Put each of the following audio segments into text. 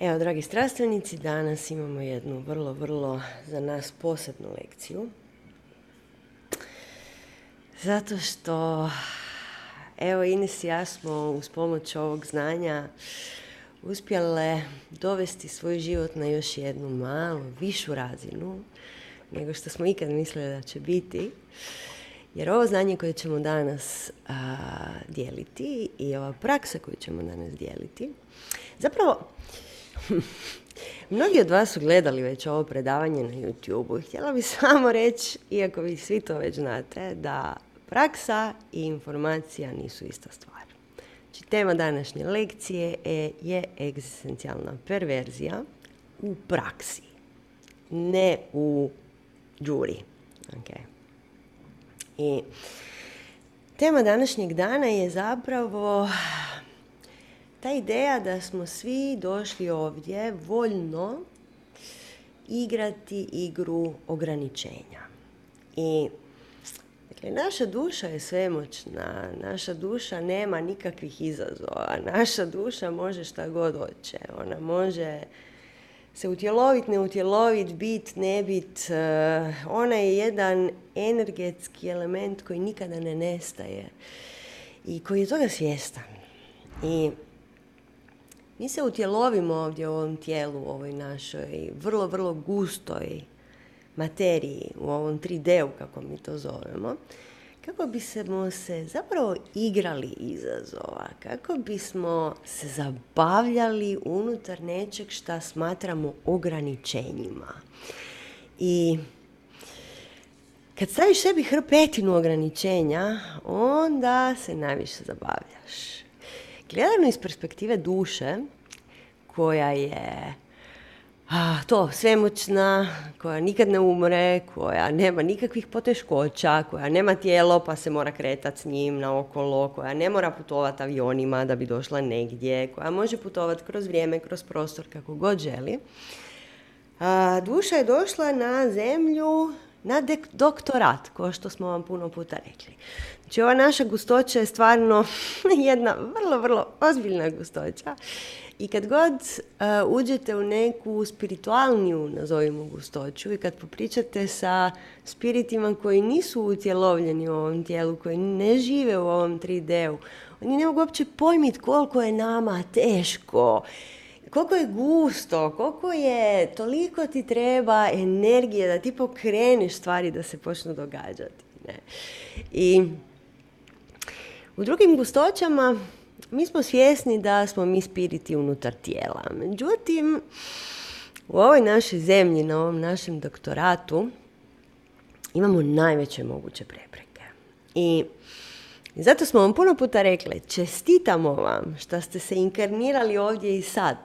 Evo, dragi strastvenici, danas imamo jednu vrlo, vrlo za nas posebnu lekciju. Zato što, evo, Ines i ja smo uz pomoć ovog znanja uspjele dovesti svoj život na još jednu malu, višu razinu nego što smo ikad mislili da će biti. Jer ovo znanje koje ćemo danas dijeliti i ova praksa koju ćemo danas dijeliti, zapravo Mnogi od vas su gledali već ovo predavanje na YouTube-u. Htjela bih samo reći, iako vi svi to već znate, da praksa i informacija nisu ista stvar. Znači, tema današnje lekcije je, je egzistencijalna perverzija u praksi, ne u džuri. Okay. I tema današnjeg dana je zapravo ta ideja da smo svi došli ovdje voljno igrati igru ograničenja. I dakle, naša duša je svemoćna, naša duša nema nikakvih izazova, naša duša može šta god hoće. Ona može se utjelovit, ne utjelovit, bit, ne bit. Eh, ona je jedan energetski element koji nikada ne nestaje i koji je toga svjestan. I mi se utjelovimo ovdje u ovom tijelu, u ovoj našoj vrlo, vrlo gustoj materiji, u ovom 3D-u kako mi to zovemo, kako bismo se zapravo igrali izazova, kako bismo se zabavljali unutar nečeg šta smatramo ograničenjima. I kad staviš sebi hrpetinu ograničenja, onda se najviše zabavljaš. Gledano iz perspektive duše, koja je a, to svemoćna, koja nikad ne umre, koja nema nikakvih poteškoća, koja nema tijelo pa se mora kretati s njim naokolo, koja ne mora putovati avionima da bi došla negdje, koja može putovati kroz vrijeme, kroz prostor kako god želi. A, duša je došla na zemlju na doktorat, kao što smo vam puno puta rekli. Znači ova naša gustoća je stvarno jedna vrlo, vrlo ozbiljna gustoća i kad god uh, uđete u neku spiritualniju, nazovimo gustoću, i kad popričate sa spiritima koji nisu utjelovljeni u ovom tijelu, koji ne žive u ovom 3D-u, oni ne mogu uopće pojmiti koliko je nama teško, koliko je gusto, koliko je, toliko ti treba energije da ti pokreneš stvari da se počnu događati. Ne? I u drugim gustoćama mi smo svjesni da smo mi spiriti unutar tijela. Međutim, u ovoj našoj zemlji, na ovom našem doktoratu, imamo najveće moguće prepreke. I zato smo vam puno puta rekli, čestitamo vam što ste se inkarnirali ovdje i sad,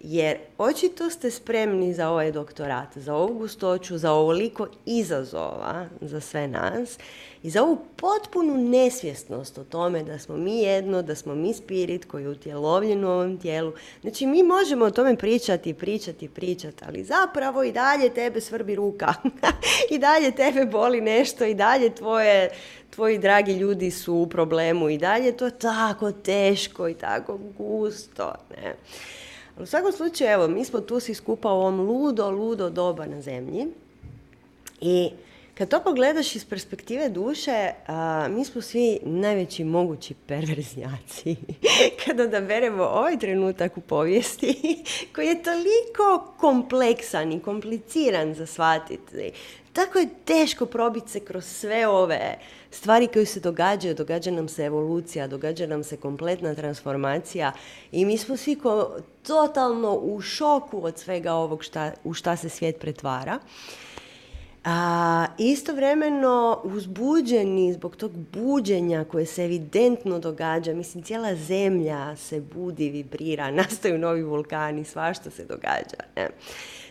jer očito ste spremni za ovaj doktorat, za ovu gustoću, za ovoliko izazova za sve nas i za ovu potpunu nesvjesnost o tome da smo mi jedno, da smo mi spirit koji je utjelovljen u ovom tijelu. Znači mi možemo o tome pričati, pričati, pričati, ali zapravo i dalje tebe svrbi ruka. I dalje tebe boli nešto, i dalje tvoje, tvoji dragi ljudi su u problemu, i dalje to tako teško i tako gusto. Ne? U svakom slučaju, evo, mi smo tu svi skupa u ovom ludo, ludo doba na zemlji i kad to pogledaš iz perspektive duše, mi smo svi najveći mogući perverznjaci. Kada odaberemo ovaj trenutak u povijesti, koji je toliko kompleksan i kompliciran za shvatiti, tako je teško probiti se kroz sve ove stvari koje se događaju. Događa nam se evolucija, događa nam se kompletna transformacija i mi smo svi totalno u šoku od svega ovog šta, u šta se svijet pretvara. A, istovremeno uzbuđeni zbog tog buđenja koje se evidentno događa, mislim cijela zemlja se budi, vibrira, nastaju novi vulkani, svašta se događa. Ne?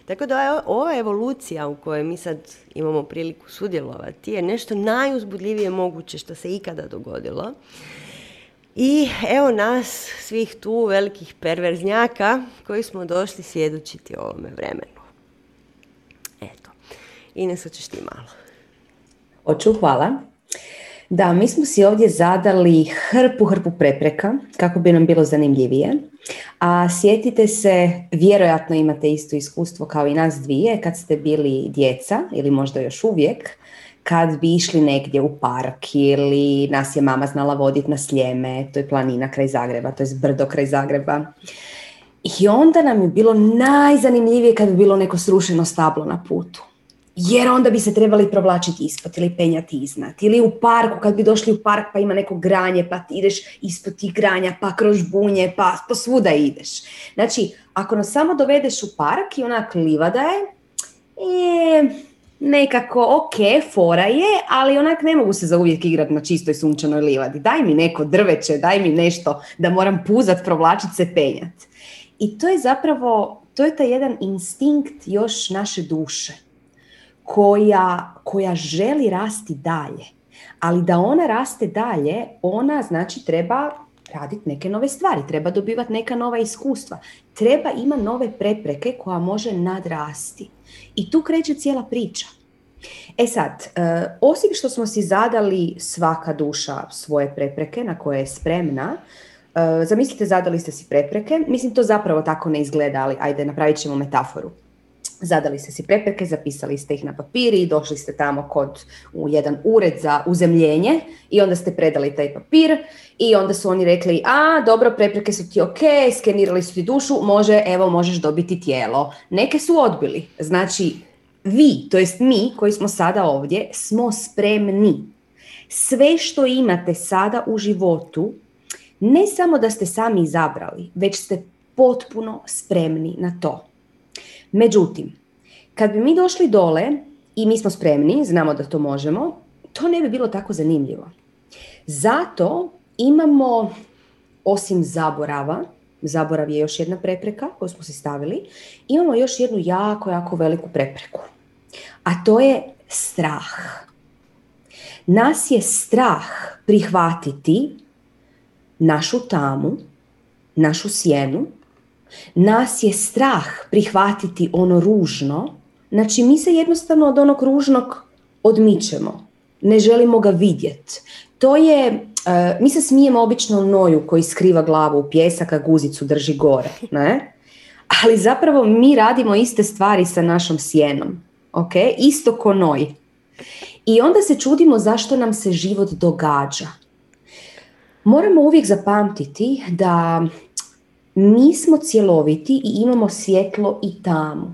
Tako da ova evolucija u kojoj mi sad imamo priliku sudjelovati je nešto najuzbudljivije moguće što se ikada dogodilo. I evo nas, svih tu velikih perverznjaka koji smo došli svjedočiti ovome vremenu. Ines, hoćeš ti malo. Hoću, hvala. Da, mi smo si ovdje zadali hrpu, hrpu prepreka kako bi nam bilo zanimljivije. A sjetite se, vjerojatno imate isto iskustvo kao i nas dvije kad ste bili djeca ili možda još uvijek, kad bi išli negdje u park ili nas je mama znala voditi na Sljeme, to je planina kraj Zagreba, to je brdo kraj Zagreba. I onda nam je bilo najzanimljivije kad bi bilo neko srušeno stablo na putu jer onda bi se trebali provlačiti ispod ili penjati iznad. Ili u parku, kad bi došli u park pa ima neko granje, pa ti ideš ispod tih granja, pa kroz bunje, pa posvuda ideš. Znači, ako nas samo dovedeš u park i onak livada je, e, nekako ok, fora je, ali onak ne mogu se za uvijek igrati na čistoj sunčanoj livadi. Daj mi neko drveće, daj mi nešto da moram puzat, provlačit se, penjat. I to je zapravo, to je taj jedan instinkt još naše duše koja, koja želi rasti dalje. Ali da ona raste dalje, ona znači treba raditi neke nove stvari, treba dobivati neka nova iskustva, treba ima nove prepreke koja može nadrasti. I tu kreće cijela priča. E sad, e, osim što smo si zadali svaka duša svoje prepreke na koje je spremna, e, zamislite zadali ste si prepreke, mislim to zapravo tako ne izgleda, ali ajde napravit ćemo metaforu zadali ste si prepreke, zapisali ste ih na papiri i došli ste tamo kod u jedan ured za uzemljenje i onda ste predali taj papir i onda su oni rekli, a dobro, prepreke su ti ok, skenirali su ti dušu, može, evo možeš dobiti tijelo. Neke su odbili, znači vi, to jest mi koji smo sada ovdje, smo spremni. Sve što imate sada u životu, ne samo da ste sami izabrali, već ste potpuno spremni na to. Međutim, kad bi mi došli dole i mi smo spremni, znamo da to možemo, to ne bi bilo tako zanimljivo. Zato imamo, osim zaborava, zaborav je još jedna prepreka koju smo si stavili, imamo još jednu jako, jako veliku prepreku. A to je strah. Nas je strah prihvatiti našu tamu, našu sjenu, nas je strah prihvatiti ono ružno, znači mi se jednostavno od onog ružnog odmičemo. Ne želimo ga vidjeti. To je, uh, mi se smijemo obično noju koji skriva glavu u pjesak, a guzicu drži gore. Ne? Ali zapravo mi radimo iste stvari sa našom sjenom. Okay? Isto ko noj. I onda se čudimo zašto nam se život događa. Moramo uvijek zapamtiti da mi smo cjeloviti i imamo svjetlo i tamu.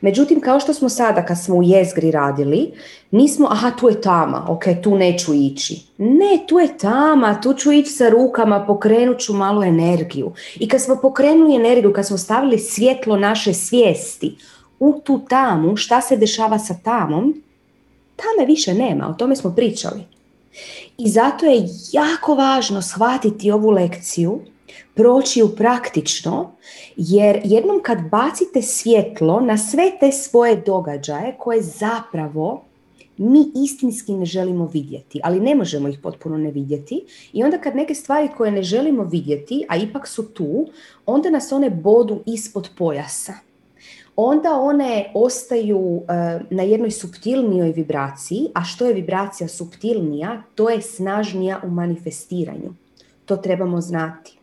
Međutim, kao što smo sada kad smo u jezgri radili, nismo, aha, tu je tama, ok, tu neću ići. Ne, tu je tama, tu ću ići sa rukama, pokrenut ću malo energiju. I kad smo pokrenuli energiju, kad smo stavili svjetlo naše svijesti u tu tamu, šta se dešava sa tamom, tame više nema, o tome smo pričali. I zato je jako važno shvatiti ovu lekciju proći u praktično, jer jednom kad bacite svjetlo na sve te svoje događaje koje zapravo mi istinski ne želimo vidjeti, ali ne možemo ih potpuno ne vidjeti i onda kad neke stvari koje ne želimo vidjeti, a ipak su tu, onda nas one bodu ispod pojasa. Onda one ostaju e, na jednoj subtilnijoj vibraciji, a što je vibracija subtilnija, to je snažnija u manifestiranju. To trebamo znati.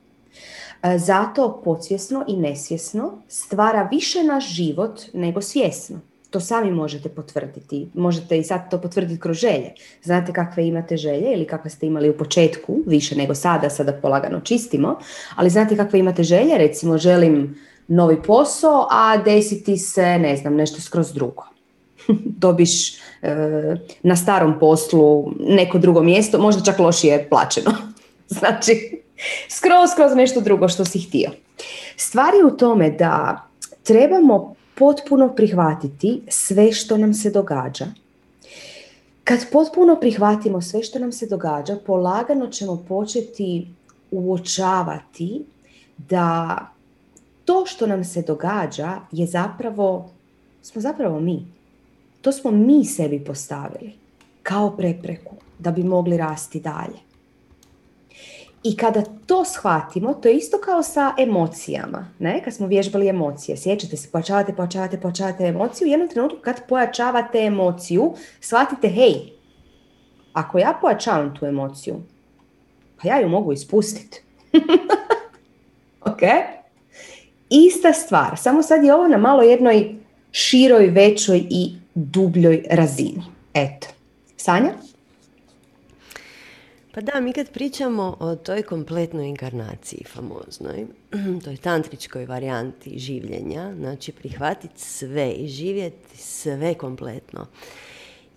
E, zato podsvjesno i nesvjesno stvara više naš život nego svjesno. To sami možete potvrditi. Možete i sad to potvrditi kroz želje. Znate kakve imate želje ili kakve ste imali u početku, više nego sada, sada polagano čistimo, ali znate kakve imate želje, recimo želim novi posao, a desiti se, ne znam, nešto skroz drugo. Dobiš e, na starom poslu neko drugo mjesto, možda čak lošije plaćeno. znači, skroz, skroz nešto drugo što si htio. Stvar je u tome da trebamo potpuno prihvatiti sve što nam se događa. Kad potpuno prihvatimo sve što nam se događa, polagano ćemo početi uočavati da to što nam se događa je zapravo, smo zapravo mi. To smo mi sebi postavili kao prepreku da bi mogli rasti dalje. I kada to shvatimo, to je isto kao sa emocijama, ne? kad smo vježbali emocije. Sjećate se, pojačavate, pojačavate, pojačavate emociju. U jednom trenutku kad pojačavate emociju, shvatite, hej, ako ja pojačavam tu emociju, pa ja ju mogu ispustiti. ok? Ista stvar, samo sad je ovo na malo jednoj široj, većoj i dubljoj razini. Eto. Sanja? Pa da, mi kad pričamo o toj kompletnoj inkarnaciji famoznoj, toj tantričkoj varijanti življenja, znači prihvatiti sve i živjeti sve kompletno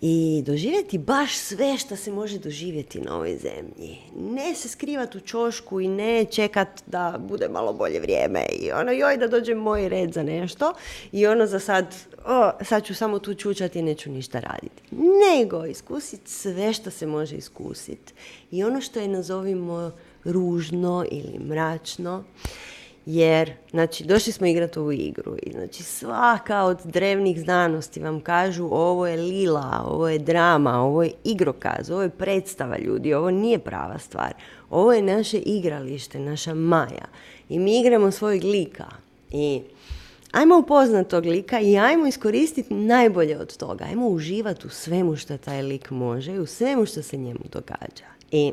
i doživjeti baš sve što se može doživjeti na ovoj zemlji. Ne se skrivati u čošku i ne čekat da bude malo bolje vrijeme i ono joj da dođe moj red za nešto i ono za sad, o, sad ću samo tu čučati i neću ništa raditi. Nego iskusiti sve što se može iskusiti i ono što je nazovimo ružno ili mračno jer, znači, došli smo igrati ovu igru i znači svaka od drevnih znanosti vam kažu ovo je lila, ovo je drama, ovo je igrokaz, ovo je predstava ljudi, ovo nije prava stvar. Ovo je naše igralište, naša maja. I mi igramo svojeg lika. I ajmo upoznat tog lika i ajmo iskoristiti najbolje od toga. Ajmo uživati u svemu što taj lik može i u svemu što se njemu događa. I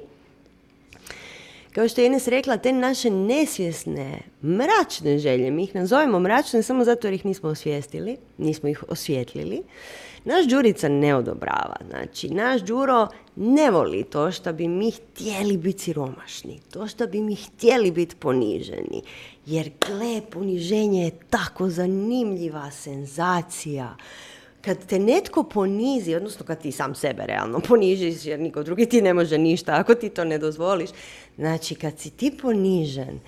kao što je Ines rekla, te naše nesvjesne, mračne želje, mi ih nazovemo mračne samo zato jer ih nismo osvijestili, nismo ih osvijetlili, naš Đurica ne odobrava. Znači, naš Đuro ne voli to što bi mi htjeli biti siromašni, to što bi mi htjeli biti poniženi. Jer gle, poniženje je tako zanimljiva senzacija kad te netko ponizi, odnosno kad ti sam sebe realno ponižiš, jer niko drugi ti ne može ništa, ako ti to ne dozvoliš, znači kad si ti ponižen,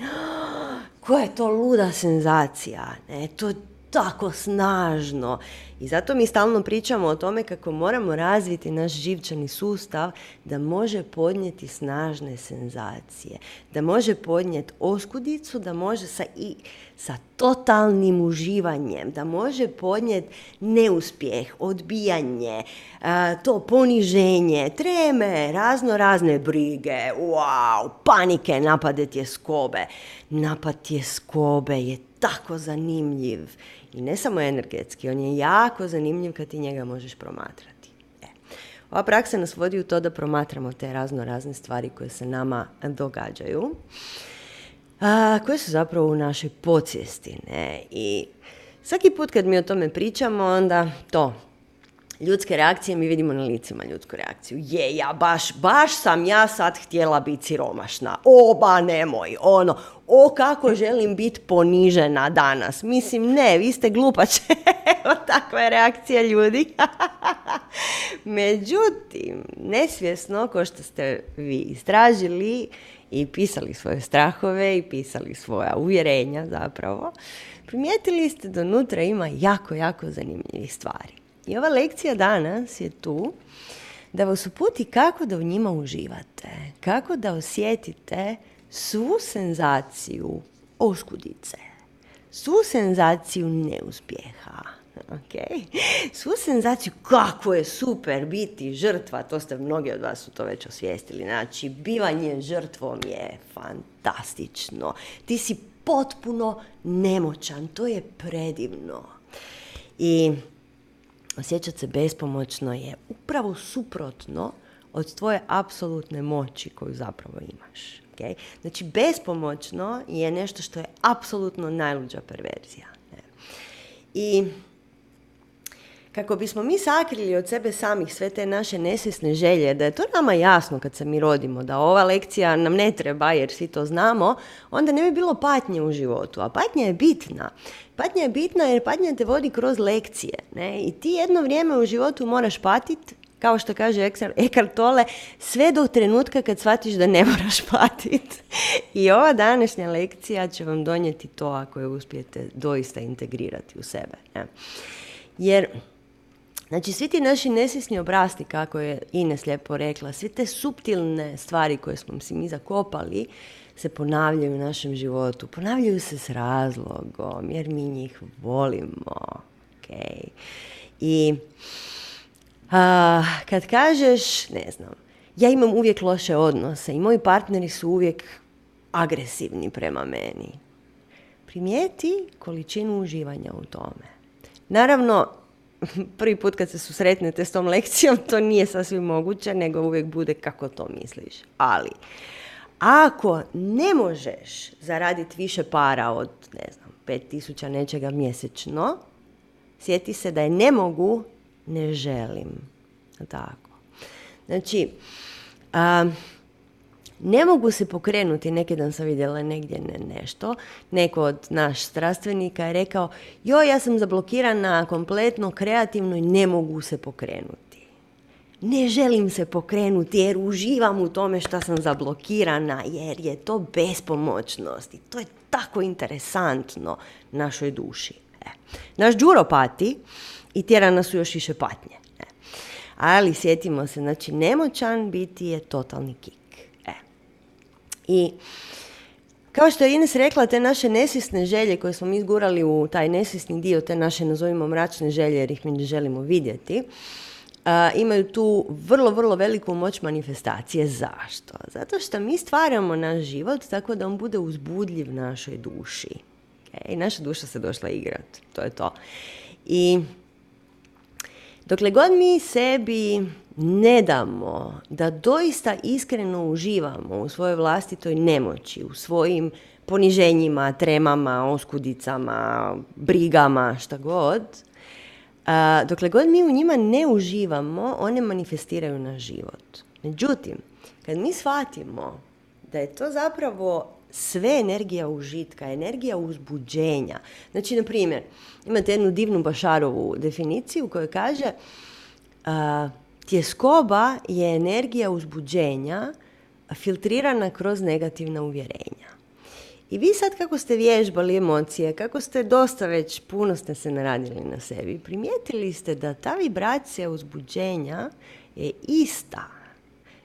koja je to luda senzacija, ne, to tako snažno. I zato mi stalno pričamo o tome kako moramo razviti naš živčani sustav da može podnijeti snažne senzacije, da može podnijeti oskudicu, da može sa, i, sa totalnim uživanjem, da može podnijeti neuspjeh, odbijanje, to poniženje, treme, razno razne brige, wow, panike, napade skobe. Napad skobe je tako zanimljiv i ne samo energetski, on je jako zanimljiv kad ti njega možeš promatrati. E. Ova praksa nas vodi u to da promatramo te razno razne stvari koje se nama događaju, a, koje su zapravo u našoj podsvijesti. Ne? I svaki put kad mi o tome pričamo, onda to, ljudske reakcije, mi vidimo na licima ljudsku reakciju. Je, ja baš, baš sam ja sad htjela biti siromašna. Oba nemoj, ono, o kako želim biti ponižena danas. Mislim, ne, vi ste glupače. Evo takva je reakcija ljudi. Međutim, nesvjesno, ko što ste vi istražili i pisali svoje strahove i pisali svoja uvjerenja zapravo, primijetili ste da unutra ima jako, jako zanimljivih stvari. I ova lekcija danas je tu da vas uputi kako da u njima uživate, kako da osjetite svu senzaciju oskudice, svu senzaciju neuspjeha, okay? svu senzaciju kako je super biti žrtva, to ste mnogi od vas su to već osvijestili, znači bivanje žrtvom je fantastično, ti si potpuno nemoćan, to je predivno. I osjećati se bespomoćno je upravo suprotno od tvoje apsolutne moći koju zapravo imaš. Okay? Znači, bespomoćno je nešto što je apsolutno najluđa perverzija. I kako bismo mi sakrili od sebe samih sve te naše nesvjesne želje, da je to nama jasno kad se mi rodimo, da ova lekcija nam ne treba jer svi to znamo, onda ne bi bilo patnje u životu. A patnja je bitna. Patnja je bitna jer patnja te vodi kroz lekcije. Ne? I ti jedno vrijeme u životu moraš patiti, kao što kaže Eckhart Tolle, sve do trenutka kad shvatiš da ne moraš patiti. I ova današnja lekcija će vam donijeti to ako je uspijete doista integrirati u sebe. Ne? Jer Znači, svi ti naši nesvjesni obrasti, kako je Ines lijepo rekla, svi te suptilne stvari koje smo si mi zakopali, se ponavljaju u našem životu. Ponavljaju se s razlogom, jer mi njih volimo. Okay. I a, kad kažeš, ne znam, ja imam uvijek loše odnose i moji partneri su uvijek agresivni prema meni. Primijeti količinu uživanja u tome. Naravno, prvi put kad se susretnete s tom lekcijom, to nije sasvim moguće, nego uvijek bude kako to misliš. Ali, ako ne možeš zaraditi više para od, ne znam, 5000 nečega mjesečno, sjeti se da je ne mogu, ne želim. Tako. Znači, ne mogu se pokrenuti, neki dan sam vidjela negdje ne, nešto, neko od naš strastvenika je rekao, joj, ja sam zablokirana kompletno, kreativno i ne mogu se pokrenuti. Ne želim se pokrenuti jer uživam u tome što sam zablokirana, jer je to bespomoćnost i to je tako interesantno našoj duši. E. Naš džuro pati i tjera nas su još više patnje. E. Ali sjetimo se, znači nemoćan biti je totalni kik. I kao što je Ines rekla, te naše nesvjesne želje koje smo mi izgurali u taj nesvjesni dio, te naše nazovimo mračne želje jer ih mi ne želimo vidjeti, imaju tu vrlo, vrlo veliku moć manifestacije. Zašto? Zato što mi stvaramo naš život tako da on bude uzbudljiv našoj duši. I naša duša se došla igrat. To je to. I dokle god mi sebi ne damo da doista iskreno uživamo u svojoj vlastitoj nemoći, u svojim poniženjima, tremama, oskudicama, brigama, šta god, a, dokle god mi u njima ne uživamo, one manifestiraju na život. Međutim, kad mi shvatimo da je to zapravo sve energija užitka, energija uzbuđenja. Znači, na primjer, imate jednu divnu Bašarovu definiciju koja kaže Tjeskoba je energija uzbuđenja filtrirana kroz negativna uvjerenja. I vi sad kako ste vježbali emocije, kako ste dosta već, puno ste se naradili na sebi, primijetili ste da ta vibracija uzbuđenja je ista.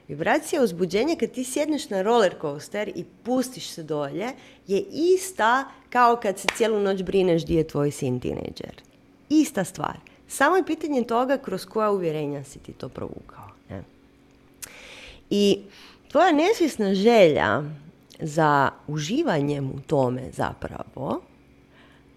Vibracija uzbuđenja kad ti sjedneš na roller coaster i pustiš se dolje je ista kao kad se cijelu noć brineš gdje je tvoj sin tineđer. Ista stvar. Samo je pitanje toga kroz koja uvjerenja si ti to provukao. Ne? I tvoja nesvjesna želja za uživanjem u tome zapravo,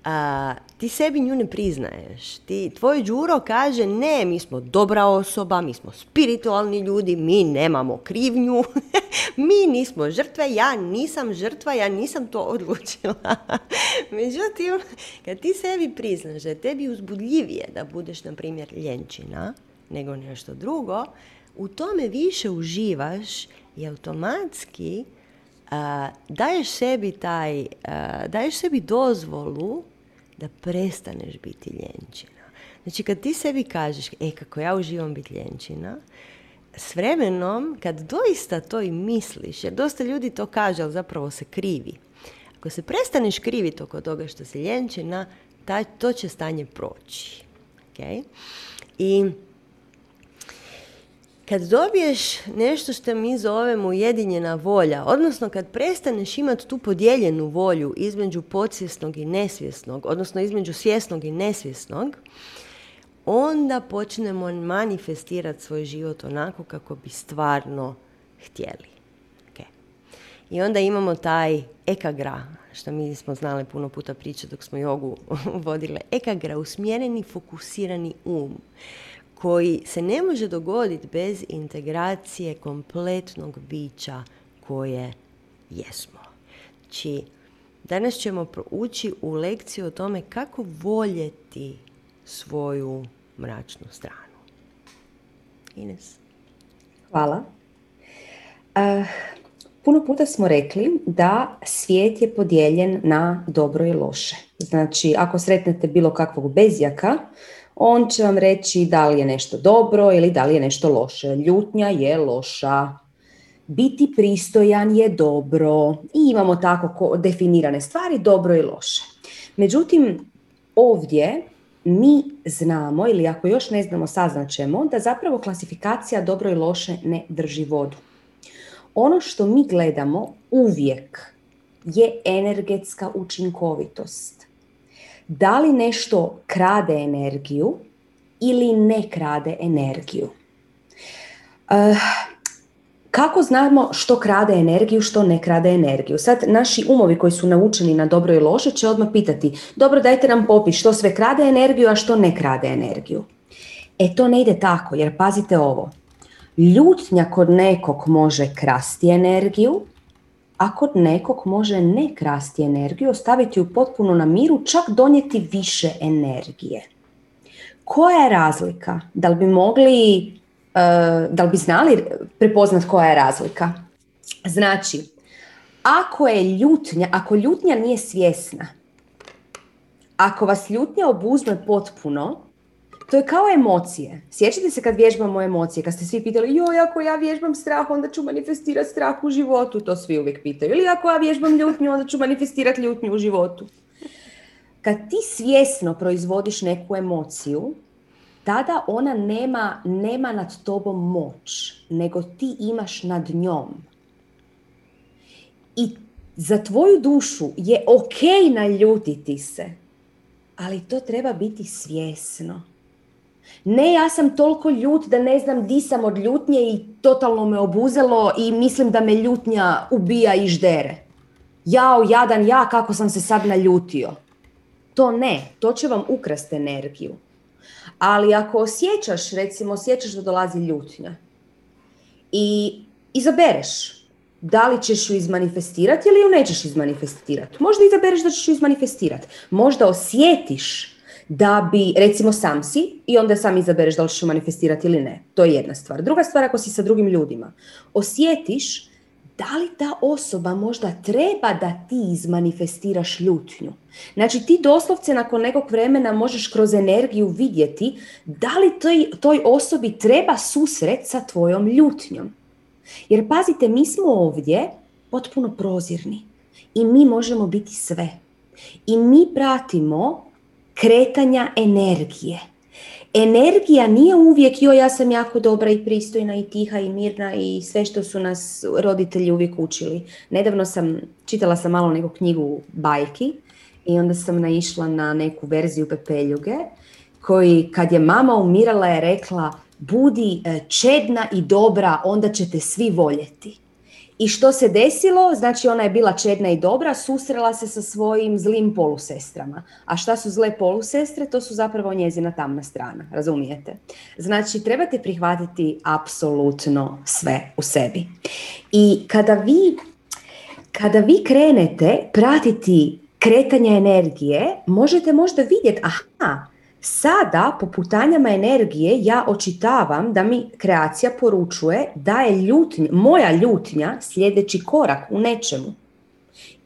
a, ti sebi nju ne priznaješ. Ti, tvoj đuro kaže ne, mi smo dobra osoba, mi smo spiritualni ljudi, mi nemamo krivnju, mi nismo žrtve, ja nisam žrtva, ja nisam to odlučila. Međutim, kad ti sebi priznaš da je tebi uzbudljivije da budeš, na primjer, ljenčina nego nešto drugo, u tome više uživaš i automatski daješ sebi taj, daješ sebi dozvolu da prestaneš biti ljenčina. Znači kad ti sebi kažeš, e kako ja uživam biti ljenčina, s vremenom, kad doista to i misliš, jer dosta ljudi to kaže, ali zapravo se krivi. Ako se prestaneš kriviti oko toga što si ljenčina, taj, to će stanje proći. Okay? I kad dobiješ nešto što mi zovemo ujedinjena volja, odnosno kad prestaneš imati tu podijeljenu volju između podsvjesnog i nesvjesnog, odnosno između svjesnog i nesvjesnog, onda počnemo manifestirati svoj život onako kako bi stvarno htjeli. Okay. I onda imamo taj ekagra, što mi smo znali puno puta pričati dok smo jogu vodile. Ekagra, usmjereni, fokusirani um koji se ne može dogoditi bez integracije kompletnog bića koje jesmo. Znači, danas ćemo ući u lekciju o tome kako voljeti svoju mračnu stranu. Ines. Hvala. Uh, puno puta smo rekli da svijet je podijeljen na dobro i loše. Znači, ako sretnete bilo kakvog bezjaka, on će vam reći da li je nešto dobro ili da li je nešto loše. Ljutnja je loša, biti pristojan je dobro i imamo tako definirane stvari dobro i loše. Međutim, ovdje mi znamo ili ako još ne znamo saznaćemo da zapravo klasifikacija dobro i loše ne drži vodu. Ono što mi gledamo uvijek je energetska učinkovitost da li nešto krade energiju ili ne krade energiju. Uh, kako znamo što krade energiju, što ne krade energiju? Sad naši umovi koji su naučeni na dobro i loše će odmah pitati, dobro dajte nam popis što sve krade energiju, a što ne krade energiju. E to ne ide tako, jer pazite ovo. Ljutnja kod nekog može krasti energiju, a kod nekog može ne krasti energiju, ostaviti ju potpuno na miru, čak donijeti više energije. Koja je razlika? Da li bi mogli Eh, da li bi znali prepoznat koja je razlika? Znači, ako je ljutnja, ako ljutnja nije svjesna, ako vas ljutnja obuzme potpuno, to je kao emocije. Sjećate se kad vježbamo emocije, kad ste svi pitali, joj, ako ja vježbam strah, onda ću manifestirati strah u životu, to svi uvijek pitaju. Ili ako ja vježbam ljutnju, onda ću manifestirati ljutnju u životu. Kad ti svjesno proizvodiš neku emociju, tada ona nema, nema nad tobom moć, nego ti imaš nad njom. I za tvoju dušu je ok naljutiti se, ali to treba biti svjesno. Ne, ja sam toliko ljut da ne znam di sam od ljutnje i totalno me obuzelo i mislim da me ljutnja ubija i ždere. Jao, jadan ja, kako sam se sad naljutio. To ne, to će vam ukrasti energiju. Ali ako osjećaš, recimo osjećaš da dolazi ljutnja i izabereš da li ćeš ju izmanifestirati ili ju nećeš izmanifestirati. Možda izabereš da ćeš ju izmanifestirati. Možda osjetiš da bi, recimo sam si i onda sam izabereš da li ćeš manifestirati ili ne. To je jedna stvar. Druga stvar ako si sa drugim ljudima. Osjetiš da li ta osoba možda treba da ti izmanifestiraš ljutnju. Znači ti doslovce nakon nekog vremena možeš kroz energiju vidjeti da li toj, toj osobi treba susret sa tvojom ljutnjom. Jer pazite, mi smo ovdje potpuno prozirni i mi možemo biti sve. I mi pratimo kretanja energije. Energija nije uvijek, joj ja sam jako dobra i pristojna i tiha i mirna i sve što su nas roditelji uvijek učili. Nedavno sam, čitala sam malo neku knjigu bajki i onda sam naišla na neku verziju Pepeljuge koji kad je mama umirala je rekla budi e, čedna i dobra, onda ćete svi voljeti. I što se desilo? Znači ona je bila čedna i dobra, susrela se sa svojim zlim polusestrama. A šta su zle polusestre? To su zapravo njezina tamna strana, razumijete? Znači trebate prihvatiti apsolutno sve u sebi. I kada vi, kada vi krenete pratiti kretanje energije, možete možda vidjeti, aha, Sada, po putanjama energije, ja očitavam da mi kreacija poručuje da je ljutnja, moja ljutnja sljedeći korak u nečemu.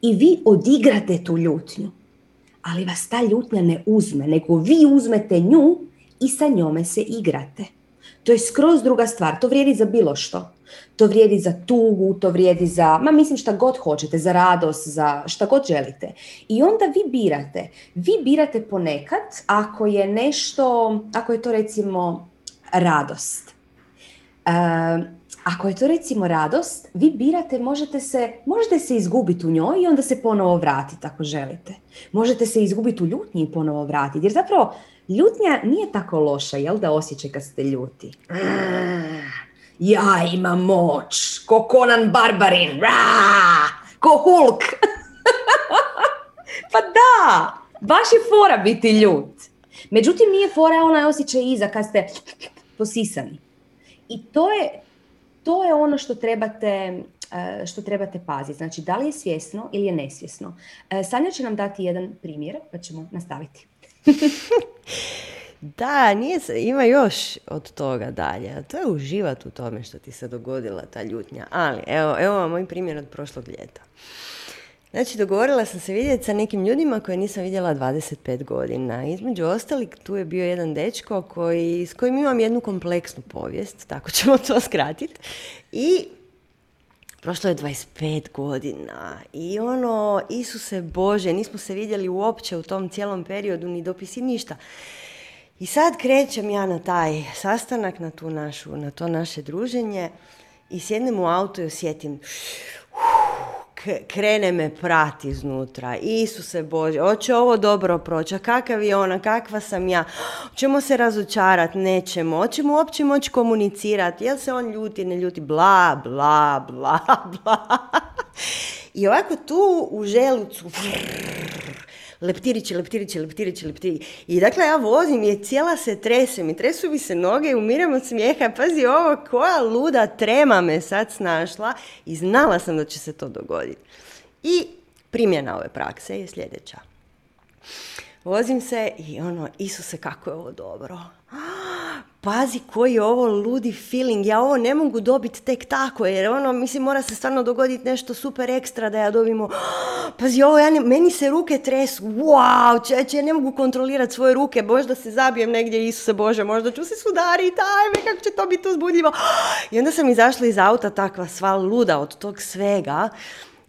I vi odigrate tu ljutnju. Ali vas ta ljutnja ne uzme, nego vi uzmete nju i sa njome se igrate. To je skroz druga stvar, to vrijedi za bilo što. To vrijedi za tugu, to vrijedi za, ma mislim šta god hoćete, za radost, za šta god želite. I onda vi birate. Vi birate ponekad ako je nešto, ako je to recimo radost. E, ako je to recimo radost, vi birate, možete se, možete se izgubiti u njoj i onda se ponovo vratiti ako želite. Možete se izgubiti u ljutnji i ponovo vratiti. Jer zapravo ljutnja nije tako loša, jel da osjećaj kad ste ljuti? Ja imam moć, ko Conan Barbarin, Ra! ko Hulk. pa da, baš je fora biti ljut. Međutim, nije fora onaj osjećaj iza kad ste posisani. I to je, to je ono što trebate, eh, što trebate paziti. Znači, da li je svjesno ili je nesvjesno. Eh, Sanja će nam dati jedan primjer, pa ćemo nastaviti. Da, nije ima još od toga dalje. To je uživat u tome što ti se dogodila ta ljutnja. Ali, evo, evo vam moj primjer od prošlog ljeta. Znači, dogovorila sam se vidjeti sa nekim ljudima koje nisam vidjela 25 godina. Između ostalih, tu je bio jedan dečko koji, s kojim imam jednu kompleksnu povijest, tako ćemo to skratiti. I prošlo je 25 godina i ono, Isuse Bože, nismo se vidjeli uopće u tom cijelom periodu, ni dopisi, ništa. I sad krećem ja na taj sastanak, na, tu našu, na to naše druženje i sjednem u auto i osjetim krene me prati iznutra. Isuse Bože, hoće ovo dobro proći, a kakav je ona, kakva sam ja, ćemo se razočarat, nećemo, hoćemo uopće moći komunicirati, jel se on ljuti, ne ljuti, bla, bla, bla, bla. I ovako tu u želucu, leptirići, leptirići, leptirići, leptirići. I dakle ja vozim i cijela se tresem i tresu mi se noge i umirem od smijeha. Pazi ovo, koja luda trema me sad snašla i znala sam da će se to dogoditi. I primjena ove prakse je sljedeća. Vozim se i ono, Isuse, kako je ovo dobro pazi koji je ovo ludi feeling, ja ovo ne mogu dobiti tek tako, jer ono, mislim, mora se stvarno dogoditi nešto super ekstra da ja dobimo, pazi ovo, ja meni se ruke tresu, wow, čeće, ja ne mogu kontrolirati svoje ruke, možda se zabijem negdje, Isuse Bože, možda ću se sudariti, ajme, kako će to biti uzbudljivo. I onda sam izašla iz auta takva sva luda od tog svega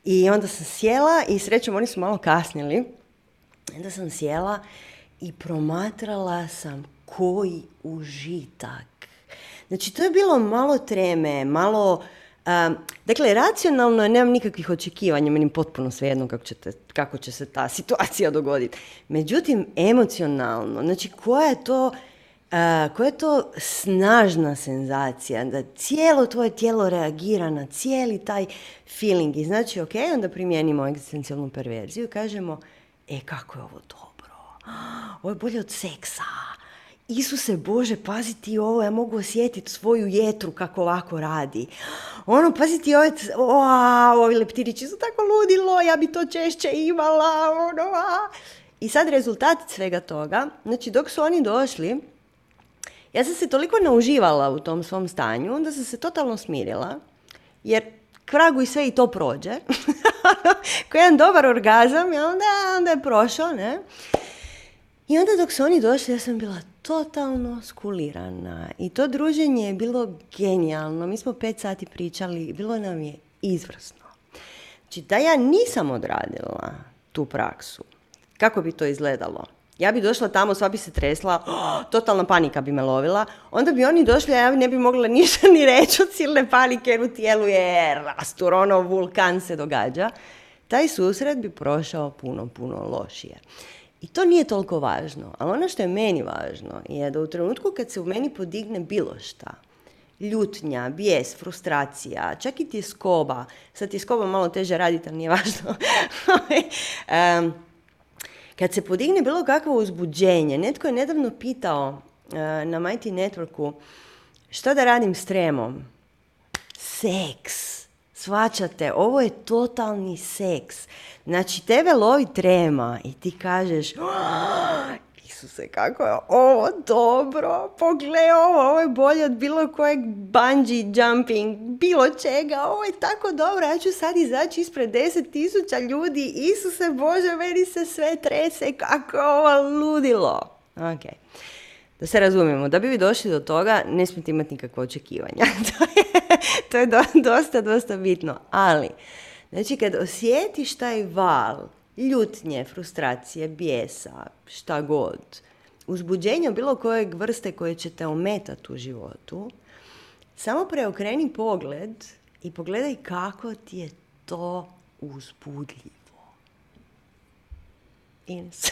i onda sam sjela i srećom oni su malo kasnili. Onda sam sjela i promatrala sam koji užitak. Znači, to je bilo malo treme, malo... dakle, racionalno je, nemam nikakvih očekivanja, meni potpuno svejedno kako, ćete, kako će se ta situacija dogoditi. Međutim, emocionalno, znači, koja je to... koja je to snažna senzacija, da cijelo tvoje tijelo reagira na cijeli taj feeling. I znači, ok, onda primijenimo egzistencijalnu perverziju i kažemo, e, kako je ovo dobro. Ovo je bolje od seksa Isuse Bože, pazi ti ovo, ja mogu osjetiti svoju jetru kako ovako radi. Ono, pazi ti ove, wow, ovi leptirići su tako ludilo, ja bi to češće imala, ono, a. I sad rezultat svega toga, znači dok su oni došli, ja sam se toliko nauživala u tom svom stanju, da sam se totalno smirila, jer kragu i sve i to prođe. Ko jedan dobar orgazam, ja onda, onda je prošao, ne? I onda dok su oni došli, ja sam bila totalno skulirana. I to druženje je bilo genijalno. Mi smo pet sati pričali, bilo nam je izvrsno. Znači, da ja nisam odradila tu praksu, kako bi to izgledalo? Ja bi došla tamo, sva bi se tresla, totalna panika bi me lovila. Onda bi oni došli, a ja ne bi mogla ništa ni reći od silne panike, jer u tijelu je rastur, ono, vulkan se događa. Taj susret bi prošao puno, puno lošije. I to nije toliko važno, ali ono što je meni važno je da u trenutku kad se u meni podigne bilo šta, ljutnja, bijes, frustracija, čak i tjeskoba, sad tjeskoba malo teže raditi, ali nije važno. kad se podigne bilo kakvo uzbuđenje, netko je nedavno pitao eh, na Mighty Networku šta da radim s tremom? Seks. Svačate, ovo je totalni seks. Znači, tebe lovi trema i ti kažeš, Isuse, kako je ovo dobro, pogle ovo, ovo je bolje od bilo kojeg bungee jumping, bilo čega, ovo je tako dobro, ja ću sad izaći ispred deset tisuća ljudi, Isuse Bože, meni se sve trese, kako ovo ludilo. Ok, da se razumijemo, da bi vi došli do toga, ne smijete imati nikakve očekivanja. to je, to je dosta, dosta bitno, ali Znači kad osjetiš taj val ljutnje, frustracije, bijesa, šta god, uzbuđenja bilo kojeg vrste koje će te ometati u životu, samo preokreni pogled i pogledaj kako ti je to uzbudljivo. Ines.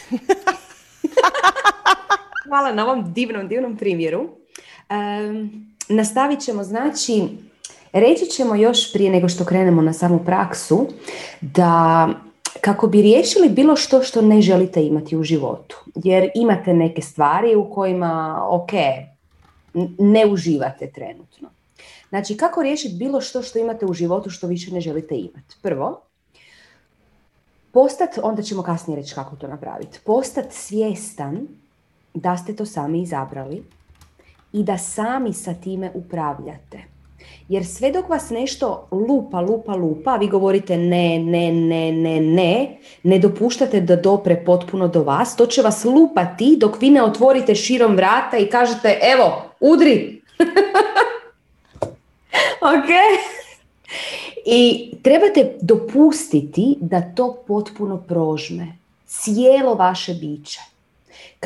Hvala na ovom divnom, divnom primjeru. Um, nastavit ćemo, znači, Reći ćemo još prije nego što krenemo na samu praksu da kako bi riješili bilo što što ne želite imati u životu. Jer imate neke stvari u kojima, ok, ne uživate trenutno. Znači, kako riješiti bilo što što imate u životu što više ne želite imati? Prvo, postat, onda ćemo kasnije reći kako to napraviti, postat svjestan da ste to sami izabrali i da sami sa time upravljate. Jer sve dok vas nešto lupa, lupa, lupa, vi govorite ne, ne, ne, ne, ne, ne dopuštate da dopre potpuno do vas, to će vas lupati dok vi ne otvorite širom vrata i kažete evo, udri. ok? I trebate dopustiti da to potpuno prožme. Cijelo vaše biće.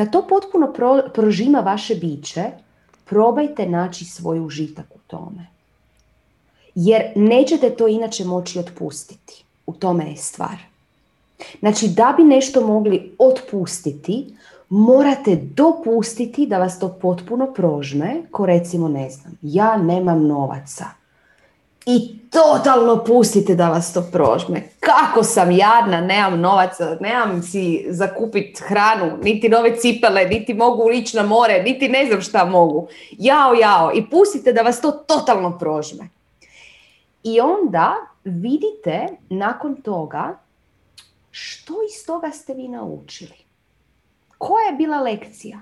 Kad to potpuno prožima vaše biće, probajte naći svoj užitak u tome jer nećete to inače moći otpustiti. U tome je stvar. Znači, da bi nešto mogli otpustiti, morate dopustiti da vas to potpuno prožme, ko recimo, ne znam, ja nemam novaca. I totalno pustite da vas to prožme. Kako sam jadna, nemam novaca, nemam si zakupiti hranu, niti nove cipele, niti mogu ići na more, niti ne znam šta mogu. Jao, jao. I pustite da vas to totalno prožme. I onda vidite nakon toga što iz toga ste vi naučili. Koja je bila lekcija?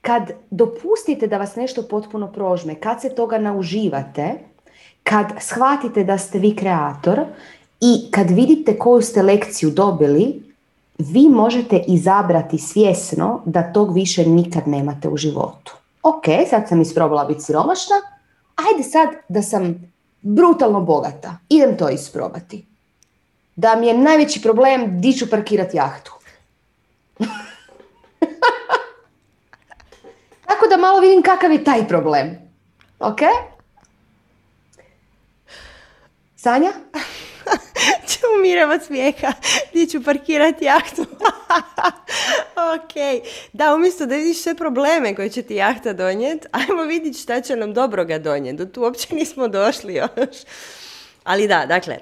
Kad dopustite da vas nešto potpuno prožme, kad se toga nauživate, kad shvatite da ste vi kreator i kad vidite koju ste lekciju dobili, vi možete izabrati svjesno da tog više nikad nemate u životu. Ok, sad sam isprobala biti siromašna, ajde sad da sam brutalno bogata. Idem to isprobati. Da mi je najveći problem di ću parkirati jahtu. Tako da malo vidim kakav je taj problem. Ok? Sanja? ću umirem od smijeha. Gdje ću parkirati jahtu? ok. Da, umjesto da vidiš sve probleme koje će ti jahta donijeti, ajmo vidjeti šta će nam dobroga donijeti. Do tu uopće nismo došli još. Ali da, dakle,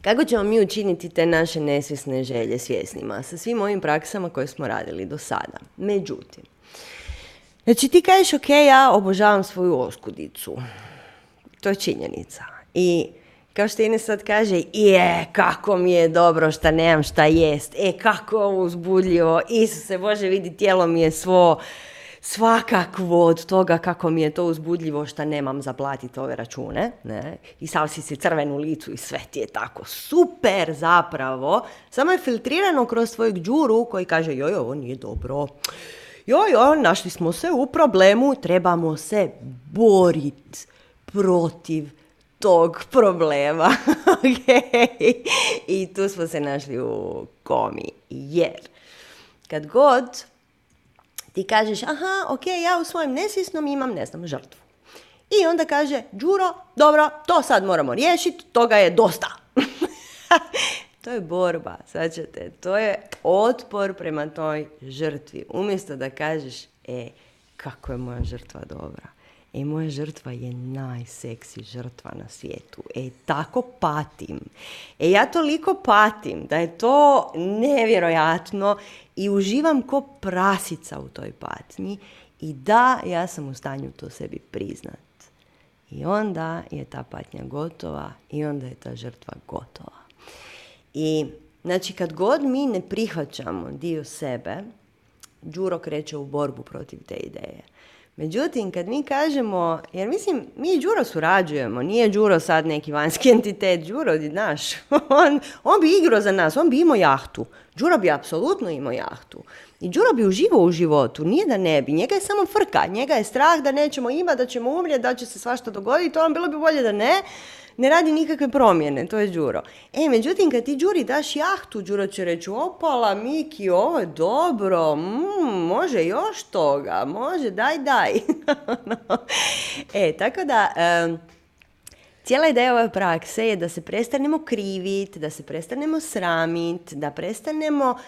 kako ćemo mi učiniti te naše nesvjesne želje svjesnima sa svim ovim praksama koje smo radili do sada? Međutim, znači ti kažeš ok, ja obožavam svoju oskudicu. To je činjenica. I kao što Ines sad kaže, je, kako mi je dobro šta nemam šta jest, e, kako ovo uzbudljivo, Isuse Bože, vidi, tijelo mi je svo, svakakvo od toga kako mi je to uzbudljivo šta nemam za platiti ove račune, ne, i sav si si crvenu licu i sve ti je tako super zapravo, samo je filtrirano kroz svojeg džuru koji kaže, joj, ovo nije dobro, joj, joj, našli smo se u problemu, trebamo se boriti protiv tog problema. okay. I tu smo se našli u komi. Jer kad god ti kažeš, aha, ok, ja u svojem nesvjesnom imam, ne znam, žrtvu. I onda kaže, Đuro, dobro, to sad moramo riješiti, toga je dosta. to je borba, ćete, to je otpor prema toj žrtvi. Umjesto da kažeš, e, kako je moja žrtva dobra E, moja žrtva je najseksi žrtva na svijetu. E, tako patim. E, ja toliko patim da je to nevjerojatno i uživam ko prasica u toj patnji. I da, ja sam u stanju to sebi priznat. I onda je ta patnja gotova i onda je ta žrtva gotova. I znači kad god mi ne prihvaćamo dio sebe, Đuro kreće u borbu protiv te ideje. Međutim, kad mi kažemo, jer mislim, mi i Đuro surađujemo, nije Đuro sad neki vanjski entitet, Đuro, naš, on, on bi igrao za nas, on bi imao jahtu. Đuro bi apsolutno imao jahtu. I Đuro bi uživao u životu, nije da ne bi, njega je samo frka, njega je strah da nećemo imati, da ćemo umrijeti, da će se svašta dogoditi, to vam bilo bi bolje da ne, ne radi nikakve promjene, to je Đuro. E, međutim, kad ti Đuri daš jahtu, Đuro će reći, opala, Miki, ovo je dobro, mm, može još toga, može, daj, daj. e, tako da... Cijela ideja ove prakse je da se prestanemo kriviti, da se prestanemo sramiti, da prestanemo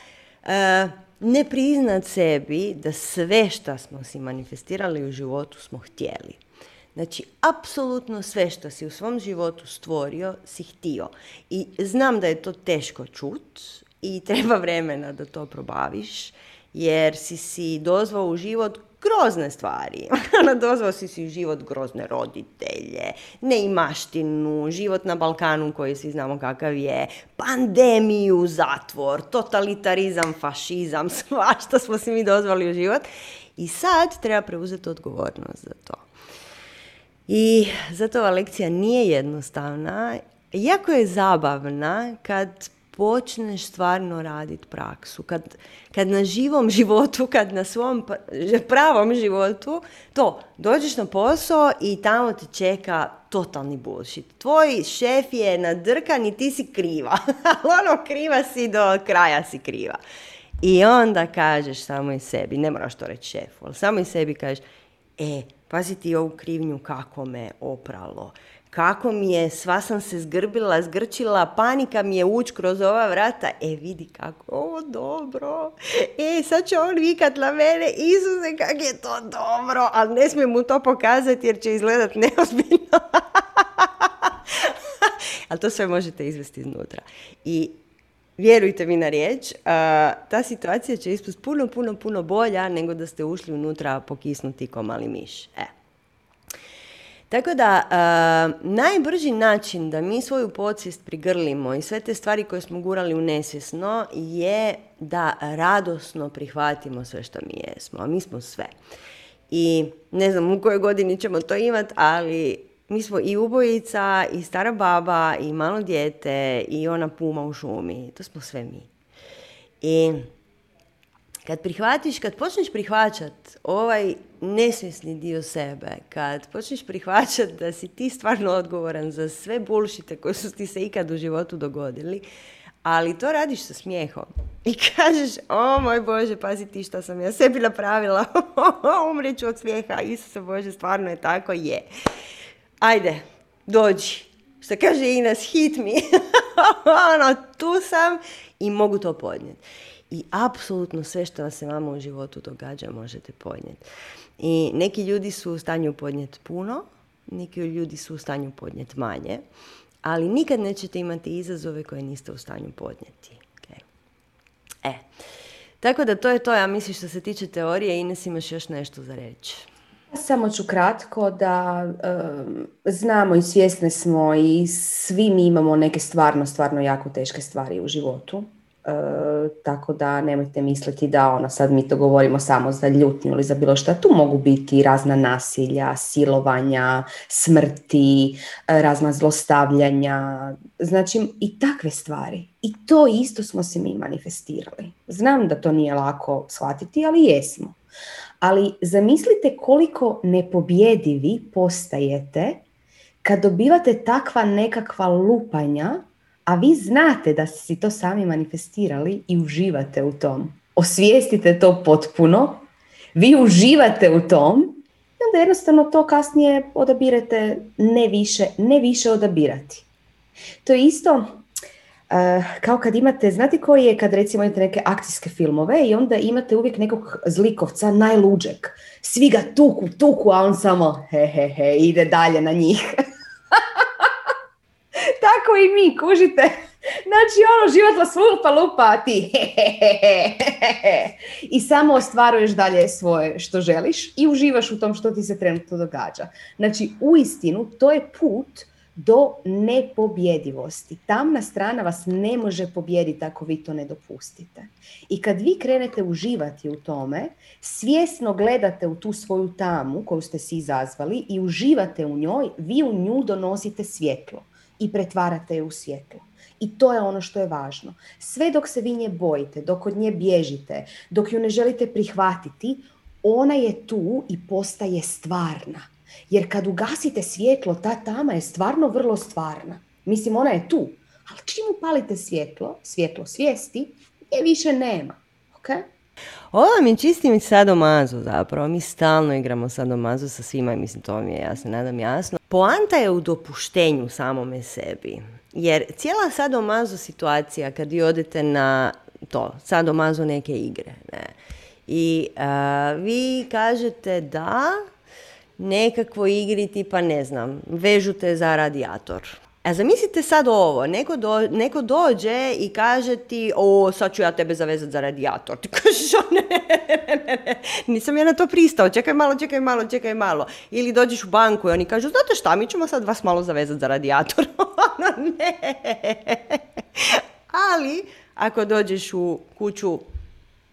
e, ne priznat sebi da sve što smo si manifestirali u životu smo htjeli. Znači, apsolutno sve što si u svom životu stvorio, si htio. I znam da je to teško čut i treba vremena da to probaviš, jer si si dozvao u život grozne stvari. Ono, dozvao si si u život grozne roditelje, neimaštinu, život na Balkanu koji svi znamo kakav je, pandemiju, zatvor, totalitarizam, fašizam, svašta smo si mi dozvali u život. I sad treba preuzeti odgovornost za to. I zato ova lekcija nije jednostavna, iako je zabavna kad počneš stvarno raditi praksu, kad, kad na živom životu, kad na svom pravom životu, to, dođeš na posao i tamo te čeka totalni bullshit. Tvoj šef je nadrkan i ti si kriva. ono kriva si do kraja si kriva. I onda kažeš samo i sebi, ne moraš to reći šefu, ali samo i sebi kažeš, e, pazi ti ovu krivnju kako me opralo, kako mi je, sva sam se zgrbila, zgrčila, panika mi je ući kroz ova vrata. E, vidi kako, ovo dobro. E, sad će on vikat na mene, Isuse, kak je to dobro, ali ne smijem mu to pokazati jer će izgledat neozbiljno. ali to sve možete izvesti iznutra. I vjerujte mi na riječ, ta situacija će ispust puno, puno, puno bolja nego da ste ušli unutra pokisnuti ko mali miš. E. Tako da, najbrži način da mi svoju podsvijest prigrlimo i sve te stvari koje smo gurali u nesvjesno je da radosno prihvatimo sve što mi jesmo. A mi smo sve. I ne znam u kojoj godini ćemo to imati, ali mi smo i ubojica, i stara baba, i malo dijete, i ona puma u šumi. To smo sve mi. I kad prihvatiš, kad počneš prihvaćat ovaj nesvjesni dio sebe, kad počneš prihvaćat da si ti stvarno odgovoran za sve bulšite koje su ti se ikad u životu dogodili, ali to radiš sa smijehom. I kažeš, o moj Bože, pazi ti šta sam ja sebi napravila, umreću od smijeha, Isuse Bože, stvarno je tako, je. Ajde, dođi. Što kaže Ines, hit me. ono, tu sam i mogu to podnijeti i apsolutno sve što se vama u životu događa možete podnijeti. I neki ljudi su u stanju podnijeti puno, neki ljudi su u stanju podnijeti manje, ali nikad nećete imati izazove koje niste u stanju podnijeti. Okay. E, tako da to je to, ja mislim što se tiče teorije, Ines imaš još nešto za reći. Samo ću kratko da znamo i svjesni smo i svi mi imamo neke stvarno, stvarno jako teške stvari u životu. E, tako da nemojte misliti da ono sad mi to govorimo samo za ljutnju ili za bilo što. Tu mogu biti razna nasilja, silovanja, smrti, e, razna zlostavljanja, znači i takve stvari. I to isto smo se mi manifestirali. Znam da to nije lako shvatiti, ali jesmo. Ali zamislite koliko nepobjedivi postajete kad dobivate takva nekakva lupanja a vi znate da ste si to sami manifestirali i uživate u tom. Osvijestite to potpuno, vi uživate u tom i onda jednostavno to kasnije odabirate ne više, ne više odabirati. To je isto kao kad imate, znate koji je kad recimo imate neke akcijske filmove i onda imate uvijek nekog zlikovca, najluđeg. Svi ga tuku, tuku, a on samo he, he, he, ide dalje na njih. Tako i mi, kužite. Znači ono, život vas lupa, lupa, a ti I samo ostvaruješ dalje svoje što želiš i uživaš u tom što ti se trenutno događa. Znači, u istinu, to je put do nepobjedivosti. Tamna strana vas ne može pobijediti ako vi to ne dopustite. I kad vi krenete uživati u tome, svjesno gledate u tu svoju tamu koju ste si izazvali i uživate u njoj, vi u nju donosite svjetlo i pretvarate je u svjetlo. I to je ono što je važno. Sve dok se vi nje bojite, dok od nje bježite, dok ju ne želite prihvatiti, ona je tu i postaje stvarna. Jer kad ugasite svjetlo, ta tama je stvarno vrlo stvarna. Mislim, ona je tu. Ali čim upalite svjetlo, svjetlo svijesti, je više nema. Okay? Ovo mi čisti sadomazu zapravo. Mi stalno igramo sadomazu sa svima i mislim to mi je jasno, nadam jasno. Poanta je u dopuštenju samome sebi. Jer cijela sadomazo situacija kad vi odete na to, sadomazo neke igre, ne, i vi kažete da nekakvo igri tipa ne znam, vežute za radijator a zamislite sad ovo, neko, do, neko dođe i kaže ti, o, sad ću ja tebe zavezati za radijator. Ti kažeš, ne, ne, ne, nisam ja na to pristao, čekaj malo, čekaj malo, čekaj malo. Ili dođeš u banku i oni kažu, znate šta, mi ćemo sad vas malo zavezati za radijator. Ono, ne. Ali, ako dođeš u kuću,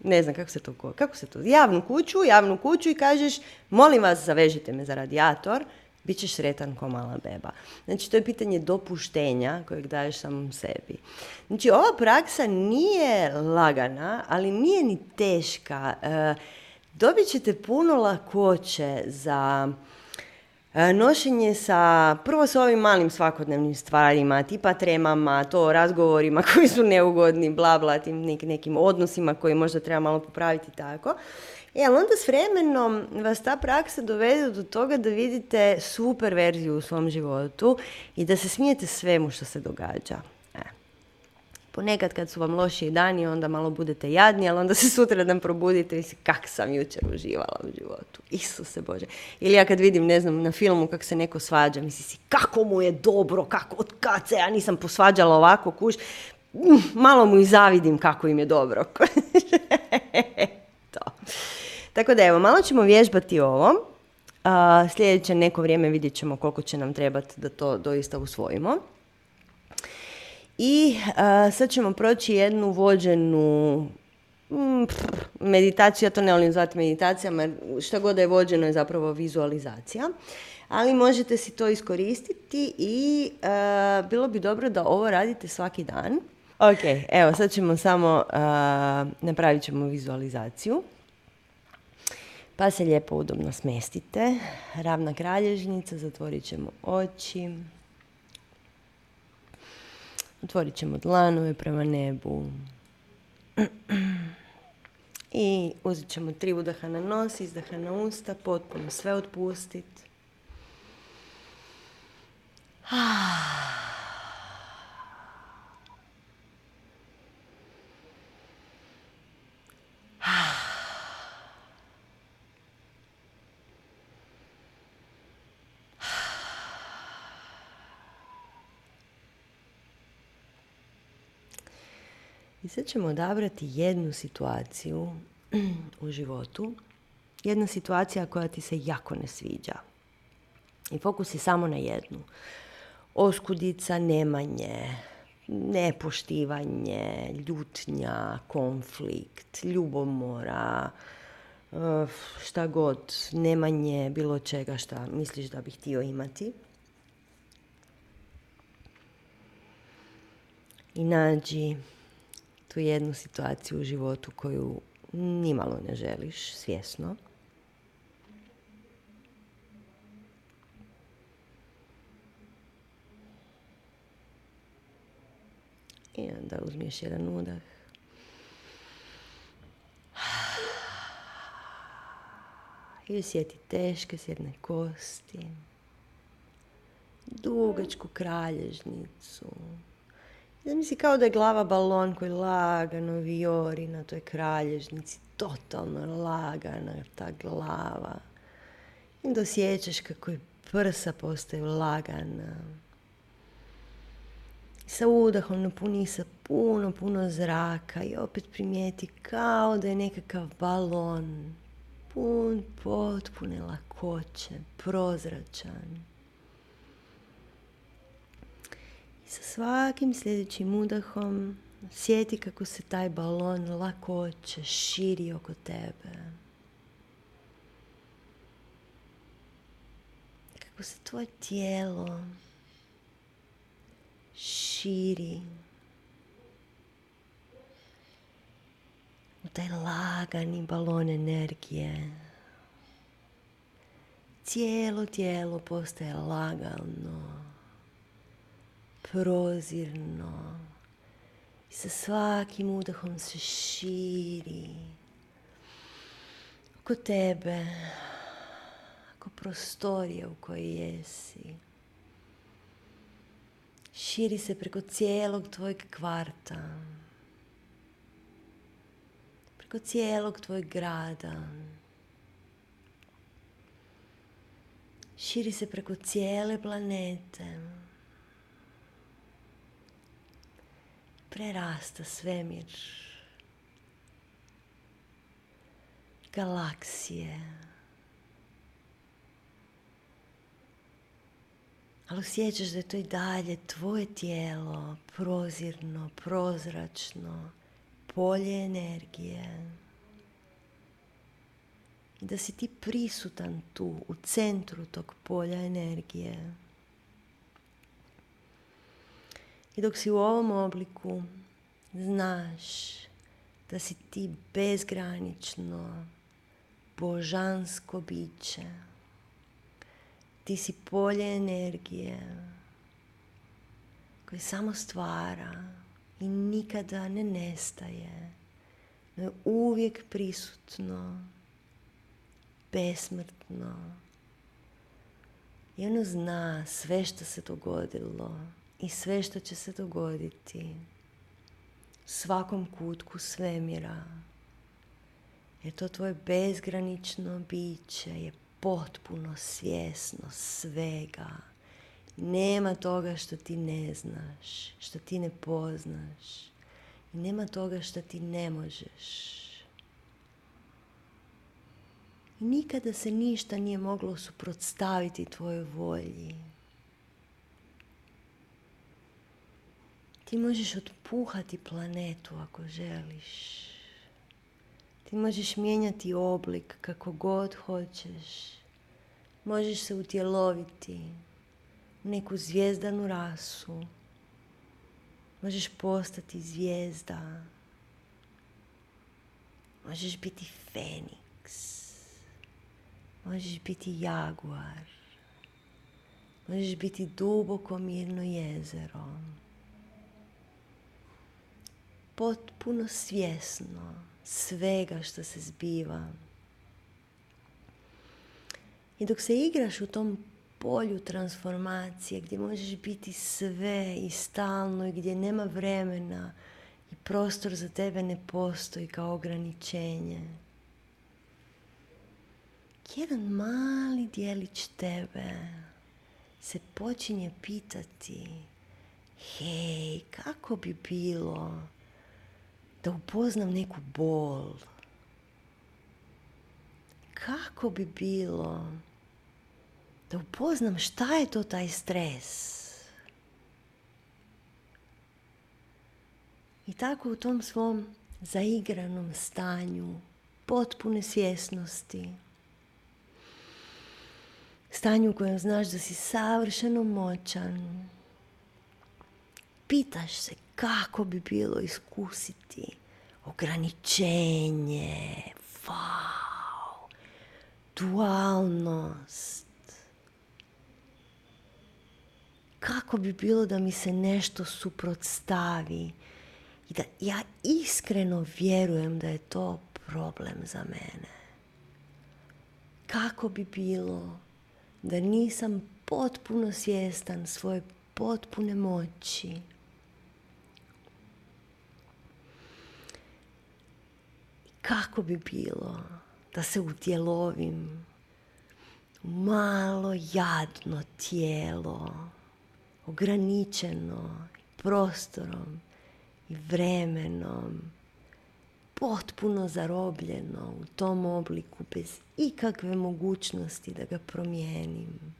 ne znam kako se to, kako se to, javnu kuću, javnu kuću i kažeš, molim vas, zavežite me za radijator, bit ćeš sretan ko mala beba. Znači, to je pitanje dopuštenja kojeg daješ samom sebi. Znači, ova praksa nije lagana, ali nije ni teška. E, dobit ćete puno lakoće za nošenje sa, prvo sa ovim malim svakodnevnim stvarima, tipa tremama, to razgovorima koji su neugodni, bla bla, tim nekim odnosima koji možda treba malo popraviti tako. E, ali onda s vremenom vas ta praksa dovede do toga da vidite super verziju u svom životu i da se smijete svemu što se događa. Ponekad kad su vam lošiji dani, onda malo budete jadni, ali onda se sutra dan probudite i si kak sam jučer uživala u životu. Isuse Bože. Ili ja kad vidim, ne znam, na filmu kako se neko svađa, misli si kako mu je dobro, kako, od kad se ja nisam posvađala ovako, kuš. Mm, malo mu i zavidim kako im je dobro. to. Tako da evo, malo ćemo vježbati ovo. A, sljedeće neko vrijeme vidjet ćemo koliko će nam trebati da to doista usvojimo. I sad ćemo proći jednu vođenu mm, meditaciju, ja to ne volim zvati meditacijama, šta god je vođeno je zapravo vizualizacija. Ali možete si to iskoristiti i bilo bi dobro da ovo radite svaki dan. Ok, evo sad ćemo samo, napravit ćemo vizualizaciju. Pa se lijepo udobno smestite. Ravna kralježnica, zatvorit ćemo oči. Otvorit ćemo dlanove prema nebu. I uzet ćemo tri udaha na nos, izdaha na usta, potpuno sve otpustiti. Ah. I sad ćemo odabrati jednu situaciju u životu, jedna situacija koja ti se jako ne sviđa. I fokus je samo na jednu. Oskudica, nemanje, nepoštivanje, ljutnja, konflikt, ljubomora, eh, šta god, nemanje bilo čega šta misliš da bi htio imati. I nađi tu jednu situaciju u životu koju nimalo ne želiš svjesno. I onda uzmiješ jedan udah. I osjeti teške sjedne kosti. Dugačku kralježnicu. Zamisli kao da je glava balon koji lagano viori na toj kralježnici, totalno lagana ta glava. I onda osjećaš kako je prsa postaju lagana. Sa udahom napuni sa puno, puno zraka i opet primijeti kao da je nekakav balon pun potpune lakoće, prozračan. Sa svakim sljedećim udahom sjeti kako se taj balon lakoće širi oko tebe. Kako se tvoje tijelo širi u taj lagani balon energije. Cijelo tijelo postaje lagano prozirno i sa svakim udahom se širi oko tebe, oko prostorije u kojoj jesi. Širi se preko cijelog tvojeg kvarta, preko cijelog tvojeg grada. Širi se preko cijele planete. Prerasta svemir, galaksije. Ali osjećaš da je to i dalje tvoje tijelo, prozirno, prozračno, polje energije. I da si ti prisutan tu, u centru tog polja energije. I dok si u ovom obliku, znaš da si ti bezgranično, božansko biće Ti si polje energije koje samo stvara i nikada ne nestaje. No je uvijek prisutno, besmrtno. I ono zna sve što se dogodilo i sve što će se dogoditi svakom kutku svemira. Jer to tvoje bezgranično biće je potpuno svjesno svega. Nema toga što ti ne znaš, što ti ne poznaš. I nema toga što ti ne možeš. Nikada se ništa nije moglo suprotstaviti tvojoj volji. Ti možeš otpuhati planetu ako želiš. Ti možeš mijenjati oblik kako god hoćeš. Možeš se utjeloviti u neku zvijezdanu rasu. Možeš postati zvijezda. Možeš biti feniks. Možeš biti jaguar. Možeš biti duboko mirno jezero. Potpuno svjesno svega što se zbiva. I dok se igraš u tom polju transformacije gdje možeš biti sve i stalno i gdje nema vremena i prostor za tebe ne postoji kao ograničenje. Jedan mali dijelić tebe se počinje pitati hej, kako bi bilo da upoznam neku bol? Kako bi bilo da upoznam šta je to taj stres. I tako u tom svom zaigranom stanju potpune svjesnosti, stanju u kojem znaš da si savršeno moćan, pitaš se kako bi bilo iskusiti ograničenje, wow, dualnost, kako bi bilo da mi se nešto suprotstavi i da ja iskreno vjerujem da je to problem za mene. Kako bi bilo da nisam potpuno svjestan svoje potpune moći. Kako bi bilo da se utjelovim u malo jadno tijelo ograničeno prostorom i vremenom, potpuno zarobljeno u tom obliku bez ikakve mogućnosti da ga promijenim.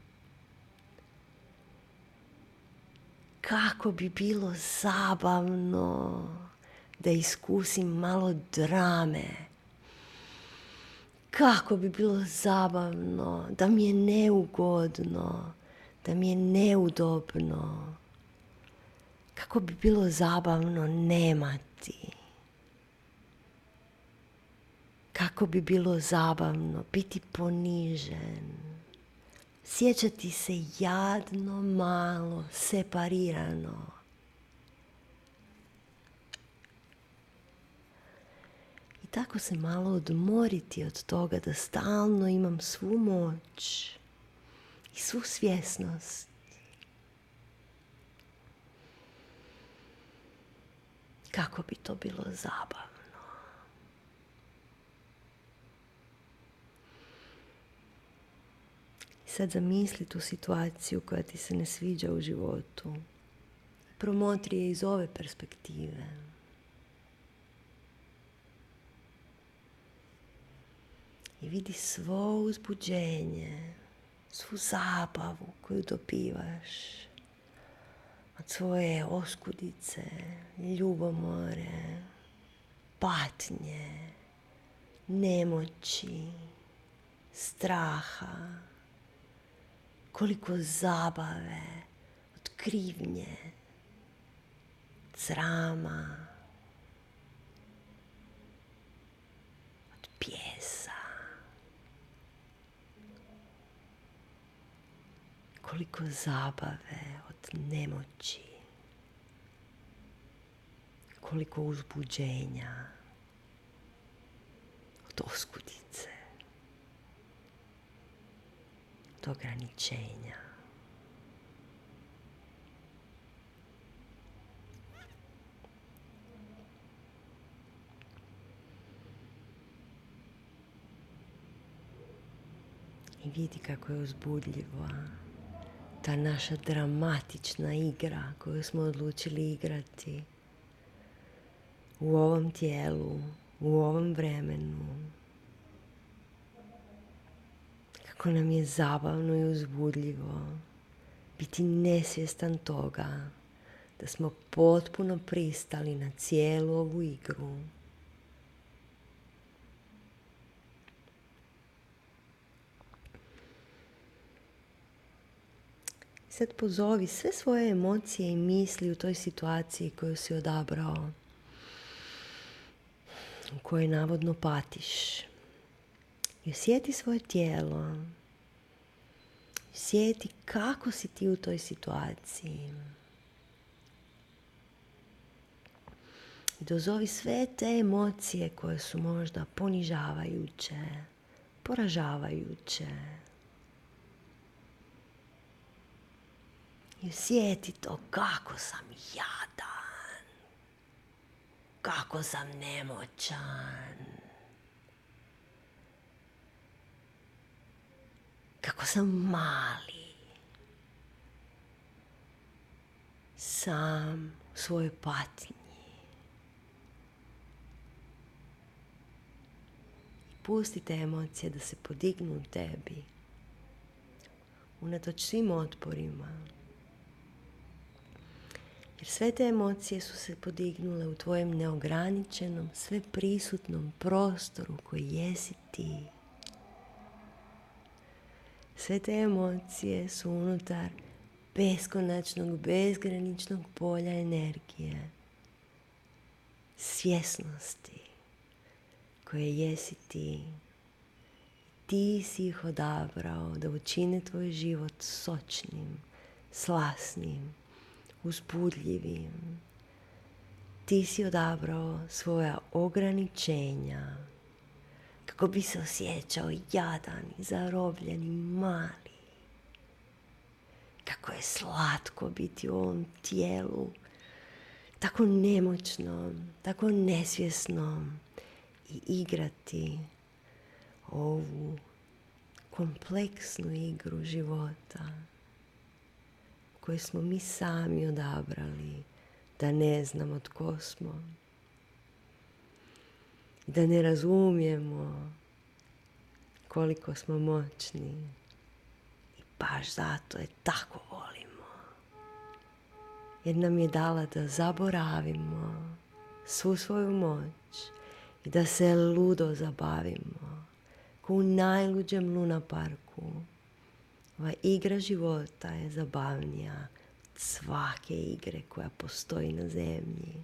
Kako bi bilo zabavno da iskusim malo drame. Kako bi bilo zabavno da mi je neugodno da mi je neudobno, kako bi bilo zabavno nemati, kako bi bilo zabavno biti ponižen, sjećati se jadno, malo, separirano. I tako se malo odmoriti od toga da stalno imam svu moć i svu svjesnost. Kako bi to bilo zabavno. Sad zamisli tu situaciju koja ti se ne sviđa u životu. Promotri je iz ove perspektive. I vidi svo uzbuđenje svu zabavu koju dobivaš. Od svoje oskudice, ljubomore, patnje, nemoći, straha, koliko zabave, od krivnje, srama, koliko zabave od nemoći, koliko uzbuđenja od oskudice, od ograničenja. I vidi kako je uzbudljiva ta naša dramatična igra koju smo odlučili igrati u ovom tijelu, u ovom vremenu. Kako nam je zabavno i uzbudljivo biti nesvjestan toga da smo potpuno pristali na cijelu ovu igru. Sad pozovi sve svoje emocije i misli u toj situaciji koju si odabrao, u kojoj navodno patiš. I osjeti svoje tijelo. Osjeti kako si ti u toj situaciji. I dozovi sve te emocije koje su možda ponižavajuće, poražavajuće, I osjeti to kako sam jadan. Kako sam nemoćan. Kako sam mali. Sam u svojoj patnji. Pusti te emocije da se podignu u tebi. Unatoč svim otporima. Jer sve te emocije su se podignule u tvojem neograničenom, sve prisutnom prostoru koji jesi ti. Sve te emocije su unutar beskonačnog, bezgraničnog polja energije, svjesnosti koje jesi ti. Ti si ih odabrao da učine tvoj život sočnim, slasnim, uzbudljivim. Ti si odabrao svoja ograničenja kako bi se osjećao jadan zarobljen i mali. Kako je slatko biti u ovom tijelu, tako nemoćnom, tako nesvjesnom i igrati ovu kompleksnu igru života koje smo mi sami odabrali da ne znamo tko smo. Da ne razumijemo koliko smo moćni. I baš zato je tako volimo. Jer nam je dala da zaboravimo svu svoju moć i da se ludo zabavimo. Ko u najluđem lunaparku ova igra života je zabavnija od svake igre koja postoji na zemlji.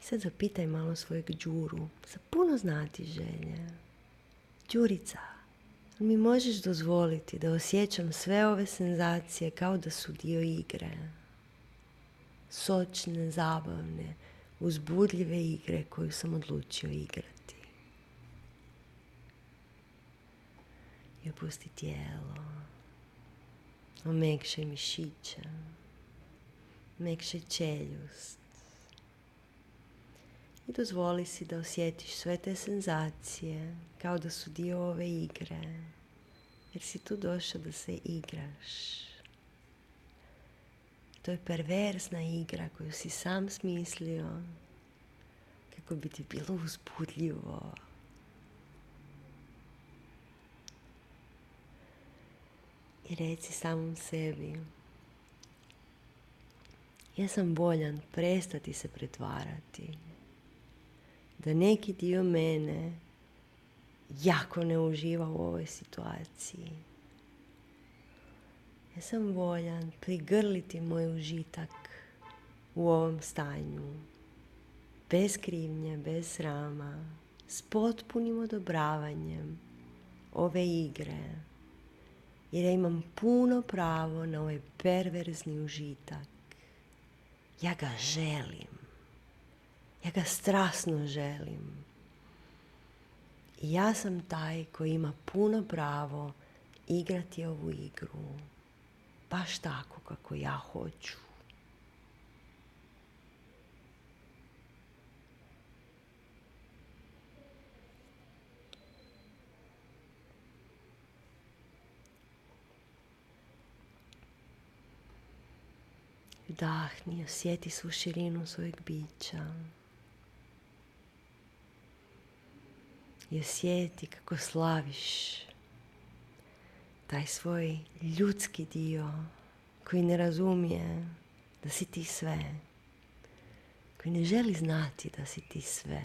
I sad zapitaj malo svojeg džuru sa puno znati želje. Đurica, mi možeš dozvoliti da osjećam sve ove senzacije kao da su dio igre. Sočne, zabavne, uzbudljive igre koju sam odlučio igrati. I opusti tijelo. Omekšaj mišiće. Omekšaj čeljust. I dozvoli si da osjetiš sve te senzacije kao da su dio ove igre. Jer si tu došao da se igraš. To je perverzna igra koju si sam smislio kako bi ti bilo uzbudljivo. I reci samom sebi ja sam voljan prestati se pretvarati da neki dio mene jako ne uživa u ovoj situaciji ja sam voljan prigrliti moj užitak u ovom stanju. Bez krivnje, bez srama, s potpunim odobravanjem ove igre. Jer ja imam puno pravo na ovaj perverzni užitak. Ja ga želim. Ja ga strasno želim. I ja sam taj koji ima puno pravo igrati ovu igru. Baš tako kako ja hoću. Vdahni, osjeti svu širinu svojeg bića. I osjeti kako slaviš taj svoj ljudski dio koji ne razumije da si ti sve. Koji ne želi znati da si ti sve.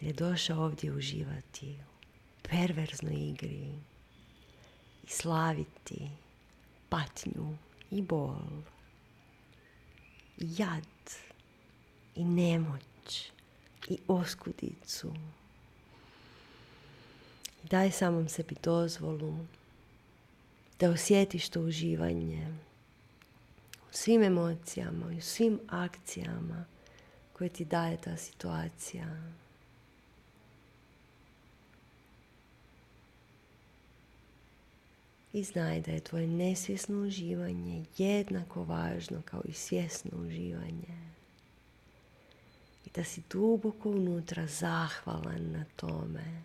Je došao ovdje uživati u perverznoj igri i slaviti patnju i bol i jad i nemoć i oskudicu. I daj samom sebi dozvolu da osjetiš to uživanje u svim emocijama i u svim akcijama koje ti daje ta situacija. I znaj da je tvoje nesvjesno uživanje jednako važno kao i svjesno uživanje. I da si duboko unutra zahvalan na tome.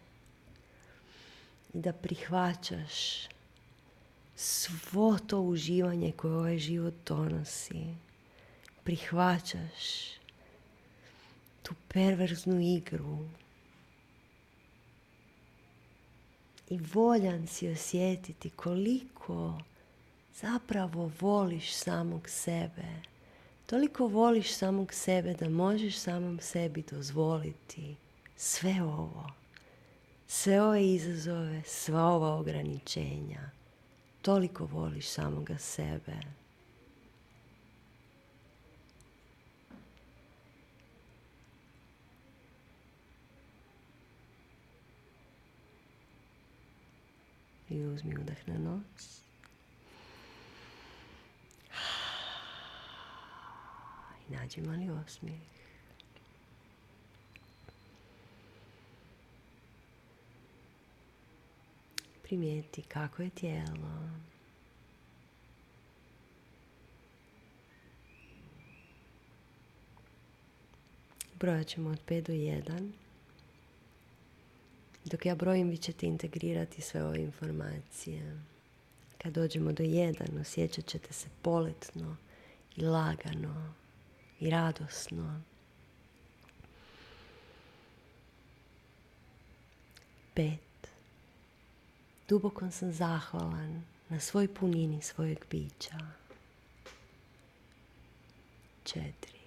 I da prihvaćaš svo to uživanje koje ovaj život donosi. Prihvaćaš tu perverznu igru i voljan si osjetiti koliko zapravo voliš samog sebe. Toliko voliš samog sebe da možeš samom sebi dozvoliti sve ovo. Sve ove izazove, sva ova ograničenja. Toliko voliš samoga sebe. I uzmi udah na nos. I nađi mali osmijeh. Primijeti kako je tijelo. Brojat ćemo od 5 do 1. Dok ja brojim, vi ćete integrirati sve ove informacije. Kad dođemo do jedan, osjećat ćete se poletno i lagano i radosno. Pet. Duboko sam zahvalan na svoj punini svojeg bića. Četiri.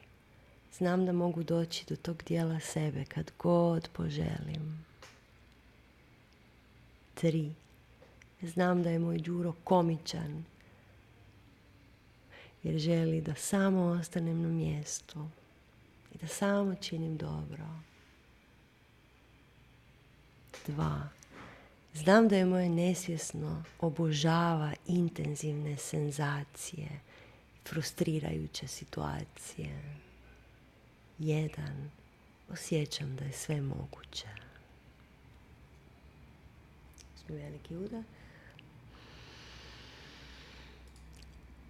Znam da mogu doći do tog dijela sebe kad god poželim tri. Znam da je moj Đuro komičan jer želi da samo ostanem na mjestu i da samo činim dobro. Dva. Znam da je moje nesvjesno obožava intenzivne senzacije, frustrirajuće situacije. Jedan. Osjećam da je sve moguće veliki udah.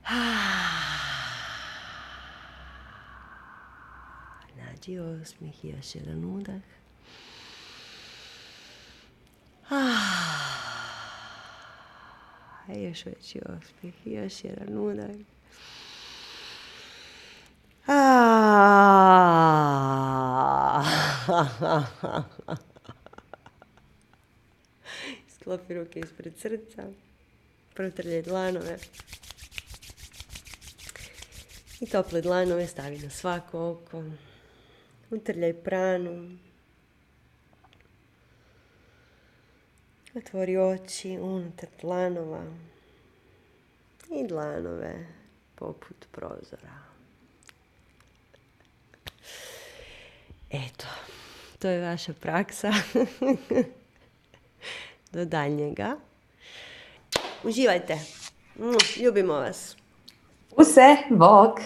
Nađi osmih i još jedan udah. A još veći osmih još jedan udah. Sklopi ruke ispred srca. Protrljaj dlanove. I tople dlanove stavi na svako oko. Utrljaj pranu. Otvori oči unutar dlanova. I dlanove poput prozora. Eto, to je vaša praksa. Do daljnjega. Uživajte. Ljubimo vas. Use, bok.